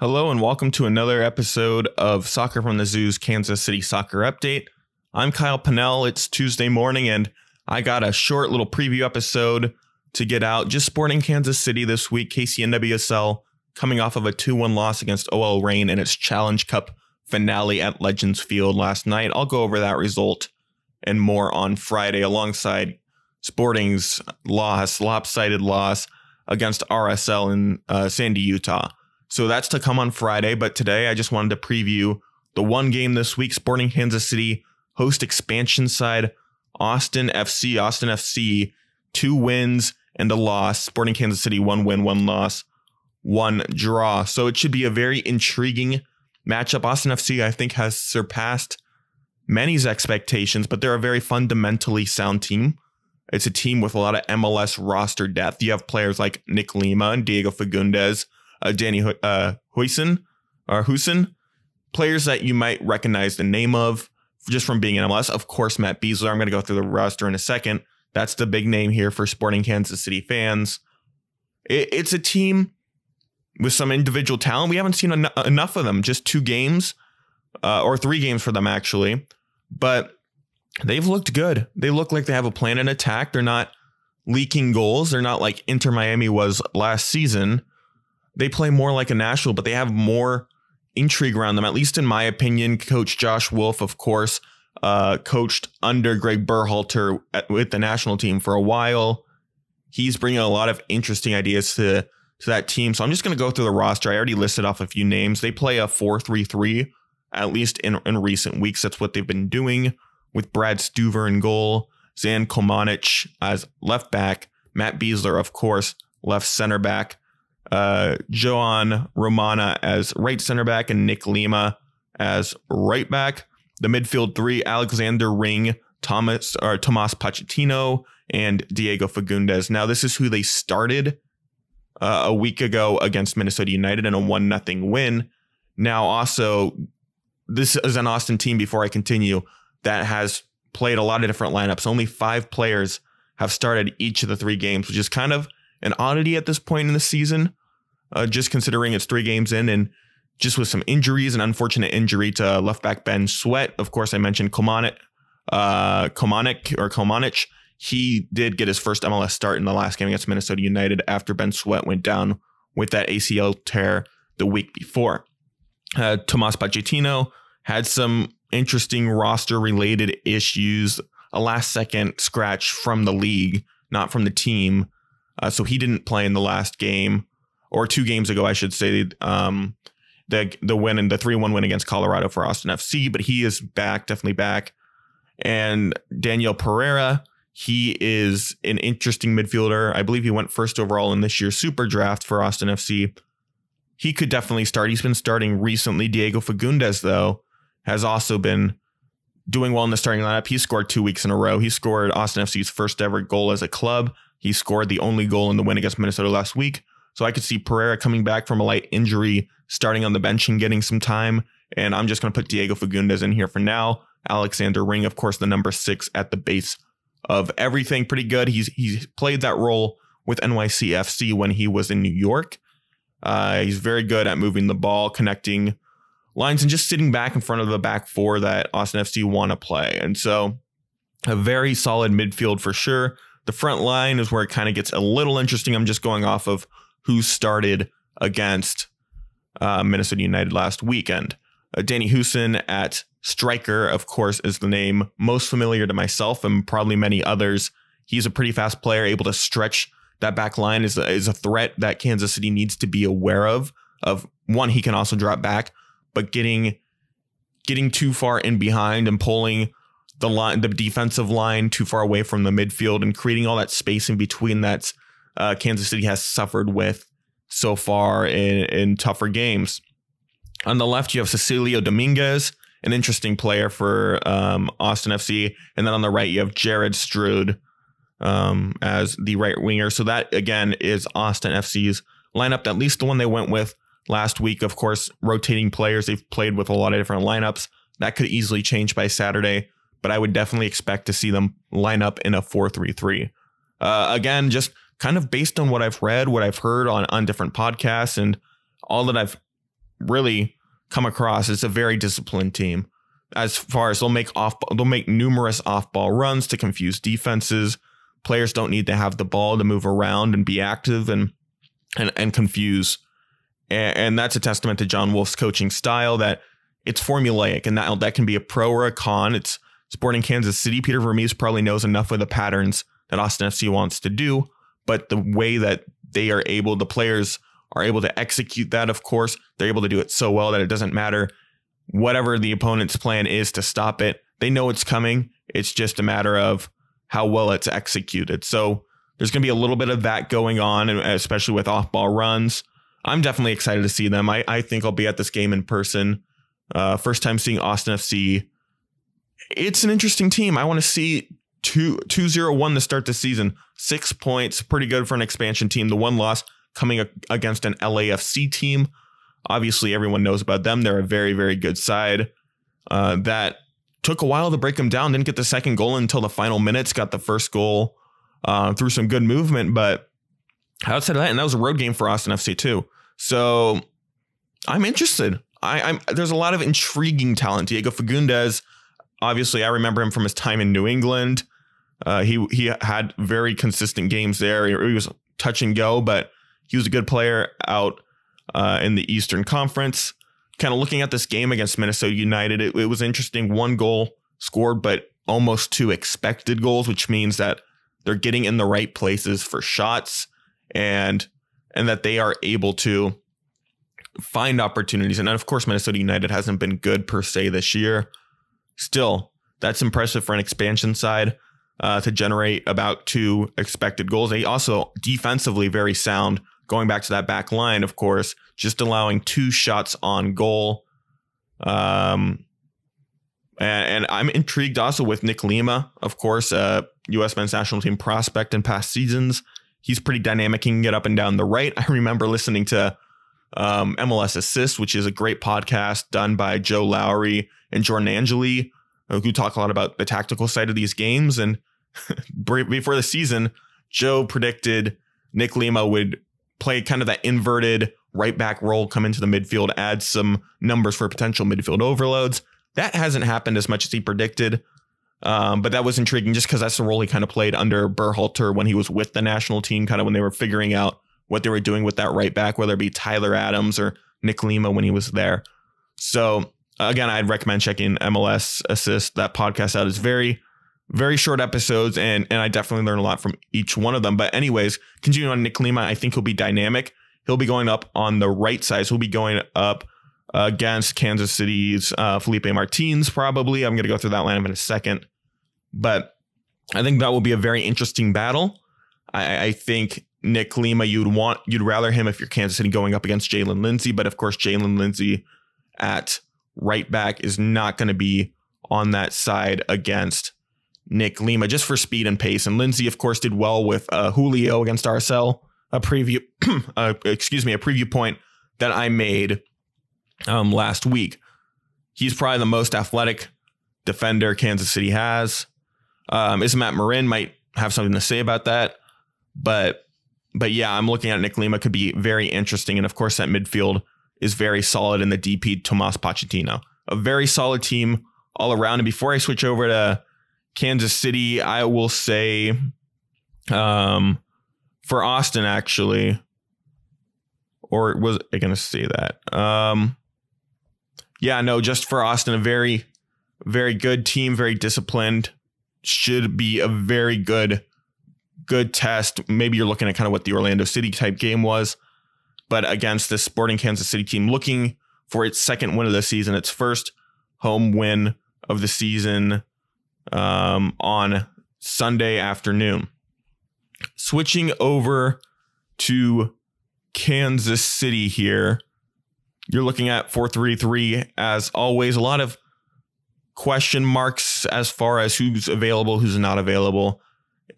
Hello and welcome to another episode of Soccer from the Zoo's Kansas City Soccer Update. I'm Kyle Pennell. It's Tuesday morning and I got a short little preview episode to get out. Just sporting Kansas City this week, KCNWSL coming off of a 2-1 loss against OL Reign in its Challenge Cup finale at Legends Field last night. I'll go over that result and more on Friday alongside Sporting's loss, lopsided loss against RSL in uh, Sandy, Utah. So that's to come on Friday. But today I just wanted to preview the one game this week Sporting Kansas City host expansion side Austin FC. Austin FC, two wins and a loss. Sporting Kansas City, one win, one loss, one draw. So it should be a very intriguing matchup. Austin FC, I think, has surpassed many's expectations, but they're a very fundamentally sound team. It's a team with a lot of MLS roster depth. You have players like Nick Lima and Diego Fagundez uh, Danny uh, or Hoesen, players that you might recognize the name of just from being in MLS. Of course, Matt Besler. I'm going to go through the roster in a second. That's the big name here for Sporting Kansas City fans. It, it's a team with some individual talent. We haven't seen en- enough of them. Just two games, uh, or three games for them actually, but they've looked good. They look like they have a plan in attack. They're not leaking goals. They're not like Inter Miami was last season they play more like a Nashville, but they have more intrigue around them. At least in my opinion, Coach Josh Wolff, of course, uh, coached under Greg Berhalter at, with the national team for a while. He's bringing a lot of interesting ideas to to that team. So I'm just going to go through the roster. I already listed off a few names. They play a 4-3-3 at least in in recent weeks. That's what they've been doing with Brad Stuver in goal, Zan Komanic as left back, Matt Besler, of course, left center back uh, Jhohan Romana as right center back and Nick Lima as right back. The midfield three: Alexander Ring, Thomas or Tomas Pochettino, and Diego Fagundez. Now, this is who they started uh, a week ago against Minnesota United in a one nothing win. Now, also, this is an Austin team. Before I continue, that has played a lot of different lineups. Only five players have started each of the three games, which is kind of an oddity at this point in the season uh, just considering it's three games in and just with some injuries, an unfortunate injury to left back Ben Sweat. Of course, I mentioned Komanic, uh, Komanic or Komanic. He did get his first MLS start in the last game against Minnesota United after Ben Sweat went down with that ACL tear the week before. Uh, Tomas Pochettino had some interesting roster related issues, a last second scratch from the league, not from the team. Uh, so he didn't play in the last game or two games ago, I should say, um, the the win and the three one win against Colorado for Austin FC. But he is back, definitely back. And Daniel Pereira, he is an interesting midfielder. I believe he went first overall in this year's Super Draft for Austin FC. He could definitely start. He's been starting recently. Diego Fagundez, though, has also been doing well in the starting lineup. He scored two weeks in a row. He scored Austin FC's first ever goal as a club. He scored the only goal in the win against Minnesota last week. So I could see Pereira coming back from a light injury, starting on the bench and getting some time. And I'm just going to put Diego Fagundez in here for now. Alexander Ring, of course, the number six at the base of everything. Pretty good. He's he's played that role with NYCFC when he was in New York. Uh, he's very good at moving the ball, connecting lines, and just sitting back in front of the back four that Austin FC want to play. And so, a very solid midfield for sure. The front line is where it kind of gets a little interesting. I'm just going off of who started against uh, Minnesota United last weekend. Uh, Danny Hoesen at striker, of course, is the name most familiar to myself and probably many others. He's a pretty fast player, able to stretch that back line is a, is a threat that Kansas City needs to be aware of. Of one, he can also drop back, but getting getting too far in behind and pulling the line, the defensive line too far away from the midfield and creating all that space in between that's uh, Kansas City has suffered with so far in, in tougher games. On the left, you have Cecilio Dominguez, an interesting player for um, Austin FC. And then on the right, you have Jared Stroud um, as the right winger. So that, again, is Austin FC's lineup, at least the one they went with last week. Of course, rotating players. They've played with a lot of different lineups. That could easily change by Saturday, but I would definitely expect to see them line up in a 4 3 3. Uh, again, just kind of based on what I've read, what I've heard on on different podcasts, and all that I've really come across as a very disciplined team. As far as they'll make off, they'll make numerous off-ball runs to confuse defenses. Players don't need to have the ball to move around and be active and and and confuse. And, and that's a testament to John Wolff's coaching style that it's formulaic and that that can be a pro or a con. It's Sporting Kansas City. Peter Vermes probably knows enough of the patterns that Austin FC wants to do, but the way that they are able, the players are able to execute that, of course, they're able to do it so well that it doesn't matter whatever the opponent's plan is to stop it. They know it's coming. It's just a matter of how well it's executed. So there's going to be a little bit of that going on, especially with off ball runs. I'm definitely excited to see them. I, I think I'll be at this game in person. Uh, first time seeing Austin FC. It's an interesting team. I want to see two two zero one to start the season. Six points, pretty good for an expansion team. The one loss coming against an LAFC team. Obviously, everyone knows about them. They're a very, very good side. Uh, that took a while to break them down. Didn't get the second goal until the final minutes. Got the first goal uh, through some good movement, but outside of that, and that was a road game for Austin FC too. So I'm interested. I, I'm there's a lot of intriguing talent. Diego Fagundez, obviously, I remember him from his time in New England. Uh, he he had very consistent games there. He, he was touch and go, but he was a good player out uh, in the Eastern Conference. Kind of looking at this game against Minnesota United, it, it was interesting. One goal scored, but almost two expected goals, which means that they're getting in the right places for shots and and that they are able to find opportunities. And of course, Minnesota United hasn't been good per se this year. Still, that's impressive for an expansion side uh, to generate about two expected goals. They also defensively very sound. Going back to that back line, of course, just allowing two shots on goal. Um, and, and I'm intrigued also with Nick Lima, of course, uh, U.S. men's national team prospect in past seasons. He's pretty dynamic. He can get up and down the right. I remember listening to um, MLS Assist, which is a great podcast done by Joe Lowery and Jordan Angeli, uh, who talk a lot about the tactical side of these games. And before the season, Joe predicted Nick Lima would play kind of that inverted right back role, come into the midfield, add some numbers for potential midfield overloads. That hasn't happened as much as he predicted. Um, but that was intriguing just because that's the role he kind of played under Berhalter when he was with the national team, kind of when they were figuring out what they were doing with that right back, whether it be Tyler Adams or Nick Lima when he was there. So again, I'd recommend checking MLS Assist. That podcast out It's very, very short episodes, and and I definitely learned a lot from each one of them. But anyways, continuing on Nick Lima, I think he'll be dynamic. He'll be going up on the right side. So he'll be going up against Kansas City's uh, Felipe Martins, probably. I'm going to go through that lineup in a second. But I think that will be a very interesting battle. I, I think Nick Lima, you'd want you'd rather him if you're Kansas City going up against Jaylin Lindsey, but of course Jaylin Lindsey at right back is not going to be on that side against Nick Lima just for speed and pace. And Lindsey, of course, did well with uh, Julio against RSL. A preview, uh, excuse me, a preview point that I made um, last week. He's probably the most athletic defender Kansas City has. Um, Isimat Marin might have something to say about that, but but yeah, I'm looking at Nick Lima could be very interesting. And of course, that midfield is very solid in the DP Tomas Pochettino. A very solid team all around. And before I switch over to Kansas City, I will say um, for Austin, actually, or was I going to say that? Um, yeah, no, just for Austin, a very, very good team, very disciplined. Should be a very good good test. Maybe you're looking at kind of what the Orlando City type game was, but against this Sporting Kansas City team looking for its second win of the season, its first home win of the season um, on Sunday afternoon. Switching over to Kansas City here, you're looking at 433 as always. A lot of question marks as far as who's available, who's not available.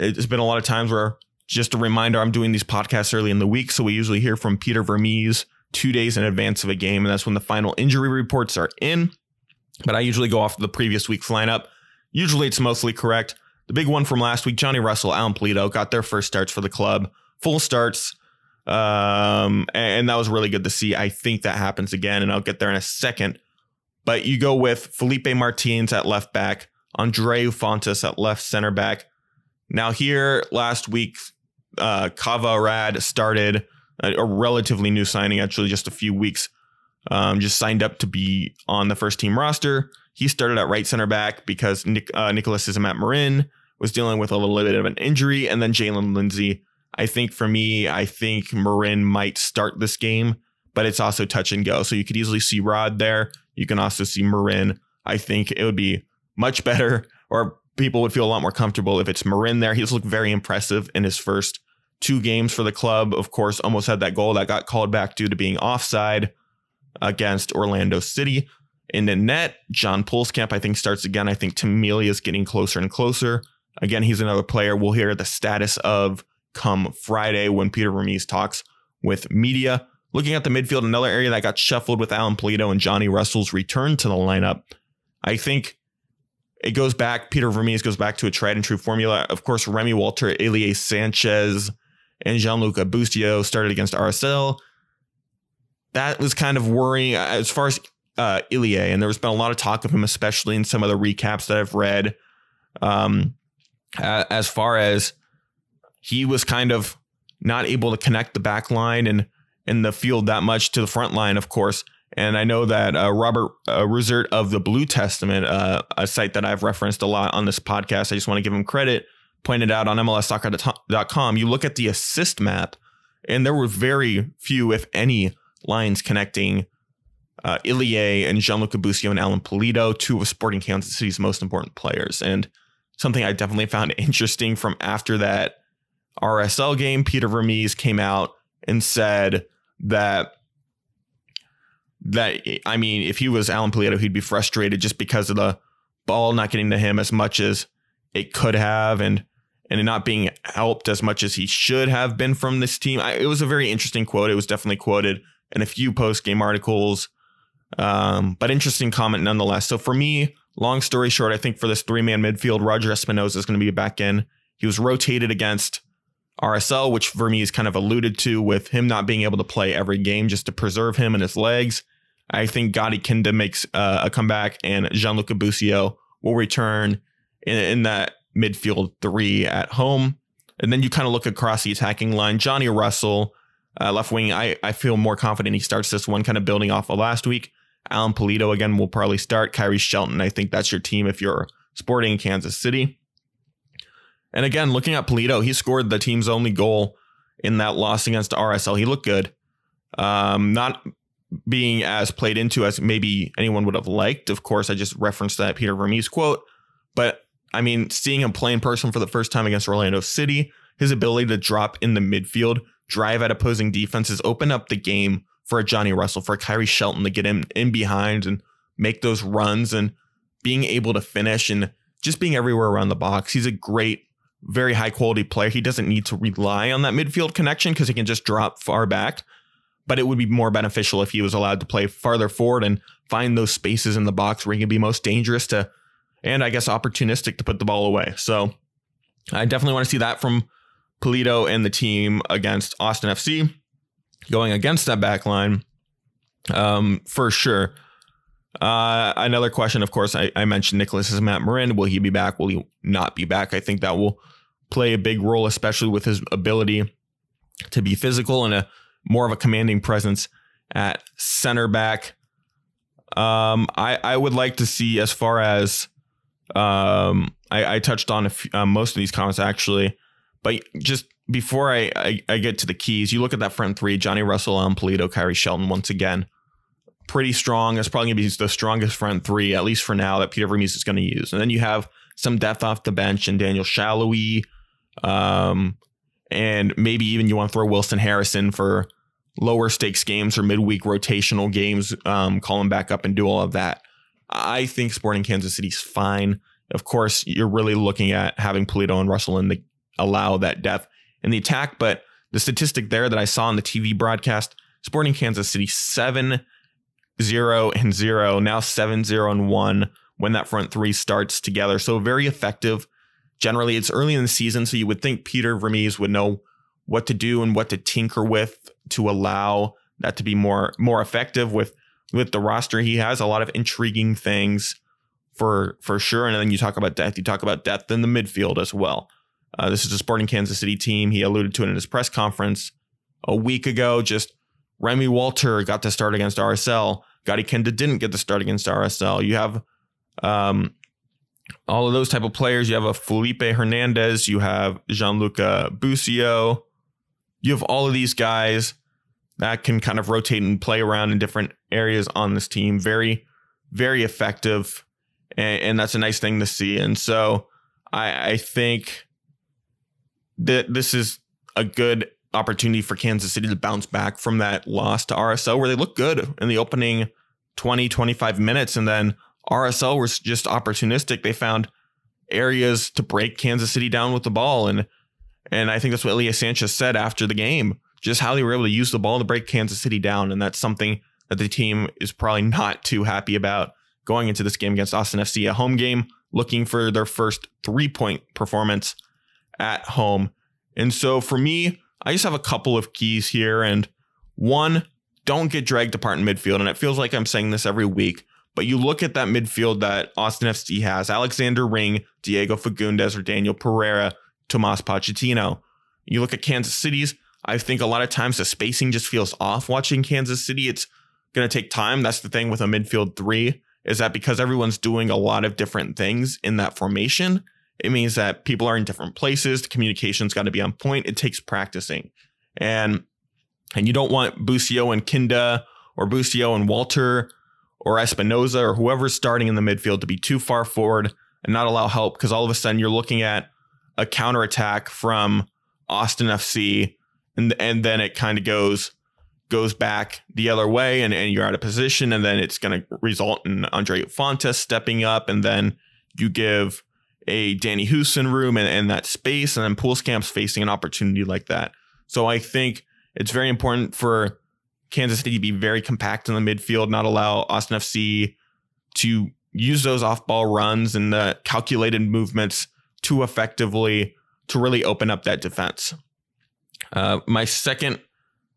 It's been a lot of times where just a reminder, I'm doing these podcasts early in the week. So we usually hear from Peter Vermes two days in advance of a game. And that's when the final injury reports are in. But I usually go off the previous week's lineup. Usually it's mostly correct. The big one from last week, Johnny Russell, Alan Pulido got their first starts for the club. Full starts. Um, and that was really good to see. I think that happens again, and I'll get there in a second. But you go with Felipe Martins at left back, Andreu Fontas at left center back. Now, here last week, uh, Kaveh Rad started a, a, relatively new signing, actually, just a few weeks. Um, just signed up to be on the first team roster. He started at right center back because Nick, uh, Nicholas Isimat Marin was dealing with a little bit of an injury, and then Jaylin Lindsey I think for me, I think Marin might start this game, but it's also touch and go. So you could easily see Rod there. You can also see Marin. I think it would be much better, or people would feel a lot more comfortable if it's Marin there. He's looked very impressive in his first two games for the club. Of course, almost had that goal that got called back due to being offside against Orlando City. In the net, John Pulskamp, I think, starts again. I think Tim Melia is getting closer and closer. Again, he's another player. We'll hear the status of come Friday when Peter Vermes talks with media. Looking at the midfield, another area that got shuffled with Alan Pulido and Johnny Russell's return to the lineup. I think it goes back, Peter Vermes goes back to a tried and true formula. Of course, Remi Walter, Ilie Sanchez, and Gianluca Busio started against RSL. That was kind of worrying as far as uh, Ilie, and there's been a lot of talk of him, especially in some of the recaps that I've read. Um, as far as he was kind of not able to connect the back line and in the field that much to the front line, of course. And I know that uh, Robert uh, Rusert of the Blue Testament, uh, a site that I've referenced a lot on this podcast, I just want to give him credit, pointed out on MLSsoccer.com. You look at the assist map, and there were very few, if any, lines connecting uh, Ilie and Gianluca Busio and Alan Pulido, two of Sporting Kansas City's most important players. And something I definitely found interesting from after that RSL game, Peter Vermes came out and said that that I mean, if he was Alan Pulido, he'd be frustrated just because of the ball not getting to him as much as it could have, and and not being helped as much as he should have been from this team. I, it was a very interesting quote. It was definitely quoted in a few post game articles, um, but interesting comment nonetheless. So for me, long story short, I think for this three man midfield, Roger Espinoza is going to be back in. He was rotated against RSL, which Vermes kind of alluded to with him not being able to play every game just to preserve him and his legs. I think Gadi Kinda makes uh, a comeback and Gianluca Busio will return in, in that midfield three at home. And then you kind of look across the attacking line. Johnny Russell, uh, left wing, I, I feel more confident he starts this one, kind of building off of last week. Alan Pulido again will probably start. Khiry Shelton, I think that's your team if you're sporting Kansas City. And again, looking at Pulido, he scored the team's only goal in that loss against RSL. He looked good. Um, not being as played into as maybe anyone would have liked. Of course, I just referenced that Peter Vermes quote. But I mean, seeing him play in person for the first time against Orlando City, his ability to drop in the midfield, drive at opposing defenses, open up the game for a Johnny Russell, for a Khiry Shelton to get him in behind and make those runs and being able to finish and just being everywhere around the box. He's a great very high quality player. He doesn't need to rely on that midfield connection because he can just drop far back. But it would be more beneficial if he was allowed to play farther forward and find those spaces in the box where he can be most dangerous to, and I guess opportunistic to put the ball away. So I definitely want to see that from Pulido and the team against Austin FC, going against that back line um, for sure. Uh, another question, of course, I, I mentioned Nicholas Isimat Marin. Will he be back? Will he not be back? I think that will play a big role, especially with his ability to be physical and a more of a commanding presence at center back. Um, I, I would like to see as far as um, I, I touched on few, uh, most of these comments actually, but just before I, I, I, get to the keys, you look at that front three: Johnny Russell, Alan Pulido, Khiry Shelton. Once again, pretty strong. It's probably going to be the strongest front three, at least for now, that Peter Vermes is going to use. And then you have some depth off the bench and Daniel Salloi. Um, and maybe even you want to throw Wilson Harrison for lower stakes games or midweek rotational games, um, call him back up and do all of that. I think Sporting Kansas City's fine. Of course, you're really looking at having Pulido and Russell in the allow that depth in the attack, but the statistic there that I saw in the TV broadcast, Sporting Kansas City seven zero and zero, now seven zero and one when that front three starts together. So very effective. Generally, it's early in the season, so you would think Peter Vermes would know what to do and what to tinker with to allow that to be more more effective with with the roster. He has a lot of intriguing things for for sure. And then you talk about depth you talk about depth in the midfield as well. Uh, this is a sporting kansas city team. He alluded to it in his press conference a week ago. Just remi walter got to start against rsl Gadi Kinda didn't get the start against rsl you have um, all of those type of players. You have a Felipe Hernandez, you have Gianluca Busio, you have all of these guys that can kind of rotate and play around in different areas on this team. Very, very effective, and, and that's a nice thing to see. And so I, I think that this is a good opportunity for Kansas City to bounce back from that loss to RSL, where they looked good in the opening 20, 25 minutes, and then RSL was just opportunistic. They found areas to break Kansas City down with the ball. And and I think that's what Elias Sanchez said after the game, just how they were able to use the ball to break Kansas City down. And that's something that the team is probably not too happy about going into this game against Austin FC, a home game, looking for their first three point performance at home. And so for me, I just have a couple of keys here. And one, don't get dragged apart in midfield. And it feels like I'm saying this every week, but you look at that midfield that Austin FC has Alexander Ring, Diego Fagundez, or Daniel Pereira, Tomas Pochettino. You look at Kansas City's, I think a lot of times the spacing just feels off watching Kansas City. It's going to take time. That's the thing with a midfield three, is that because everyone's doing a lot of different things in that formation, it means that people are in different places. The communication's got to be on point. It takes practicing. And and you don't want Busio and Kinda or Busio and Walter or Espinoza or whoever's starting in the midfield to be too far forward and not allow help because all of a sudden you're looking at a counterattack from Austin FC and and then it kind of goes goes back the other way and, and you're out of position and then it's going to result in Andre Fontas stepping up and then you give a Danny Hoesen room and, and that space and then Pulskamp's facing an opportunity like that. So I think it's very important for Kansas City to be very compact in the midfield, not allow Austin FC to use those off ball runs and the calculated movements too effectively to really open up that defense. Uh, my second,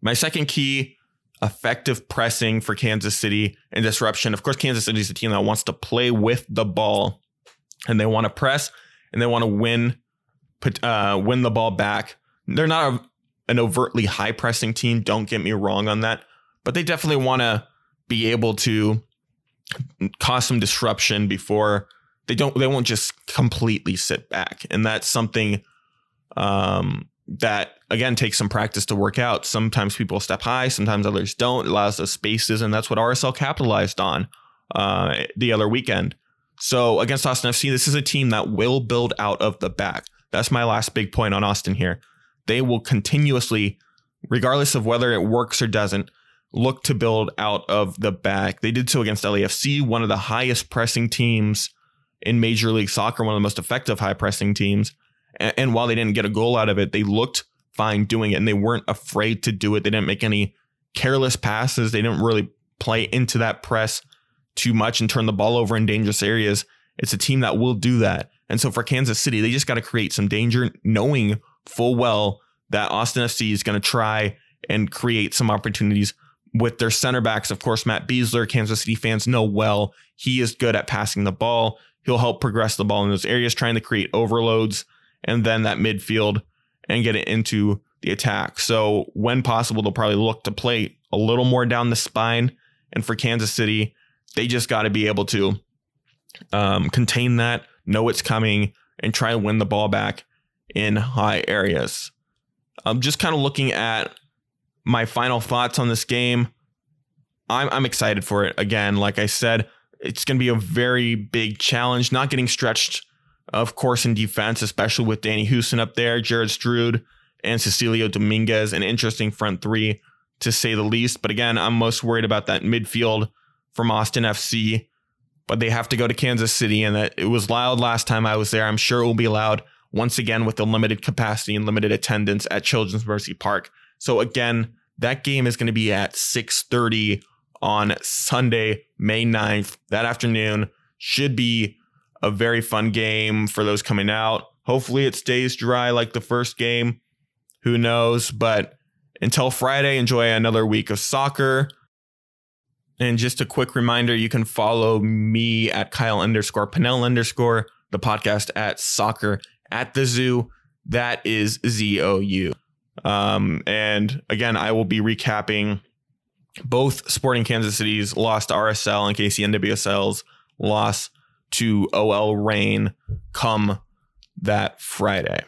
my second key, effective pressing for Kansas City and disruption. Of course, Kansas City is a team that wants to play with the ball, and they want to press and they want to win, put uh, win the ball back. They're not a, an overtly high pressing team. Don't get me wrong on that, but they definitely want to be able to cause some disruption before they don't. They won't just completely sit back, and that's something um, that again takes some practice to work out. Sometimes people step high, sometimes others don't. It allows us spaces, and that's what RSL capitalized on uh, the other weekend. So against Austin FC, this is a team that will build out of the back. That's my last big point on Austin here they will continuously, regardless of whether it works or doesn't, look to build out of the back. They did so against LAFC, one of the highest pressing teams in Major League Soccer, one of the most effective high pressing teams. And, and, while they didn't get a goal out of it, they looked fine doing it and they weren't afraid to do it. They didn't make any careless passes. They didn't really play into that press too much and turn the ball over in dangerous areas. It's a team that will do that. And so for Kansas City, they just got to create some danger, knowing full well that Austin FC is going to try and create some opportunities with their center backs. Of course, Matt Besler, Kansas City fans know well. He is good at passing the ball. He'll help progress the ball in those areas, trying to create overloads and then that midfield and get it into the attack. So when possible, they'll probably look to play a little more down the spine. And for Kansas City, they just got to be able to um, contain that, know it's coming, and try to win the ball back in high areas. I'm just kind of looking at my final thoughts on this game. I'm, I'm excited for it. Again, like I said, it's going to be a very big challenge. Not getting stretched, of course, in defense, especially with Danny Hoesen up there, Jared Stroud, and Cecilio Dominguez, an interesting front three to say the least. But again, I'm most worried about that midfield from Austin FC. But they have to go to Kansas City, and it was loud last time I was there. I'm sure it will be loud once again with the limited capacity and limited attendance at Children's Mercy Park. So again, that game is going to be at 6:30 on Sunday, May 9th. That afternoon should be a very fun game for those coming out. Hopefully it stays dry like the first game. Who knows? But until Friday, enjoy another week of soccer. And just a quick reminder you can follow me at Kyle underscore Pannell underscore, the podcast at soccer at the zoo. That is Z O U. Um, and again, I will be recapping both Sporting Kansas City's loss to RSL and KC NWSL's loss to OL Reign come that Friday.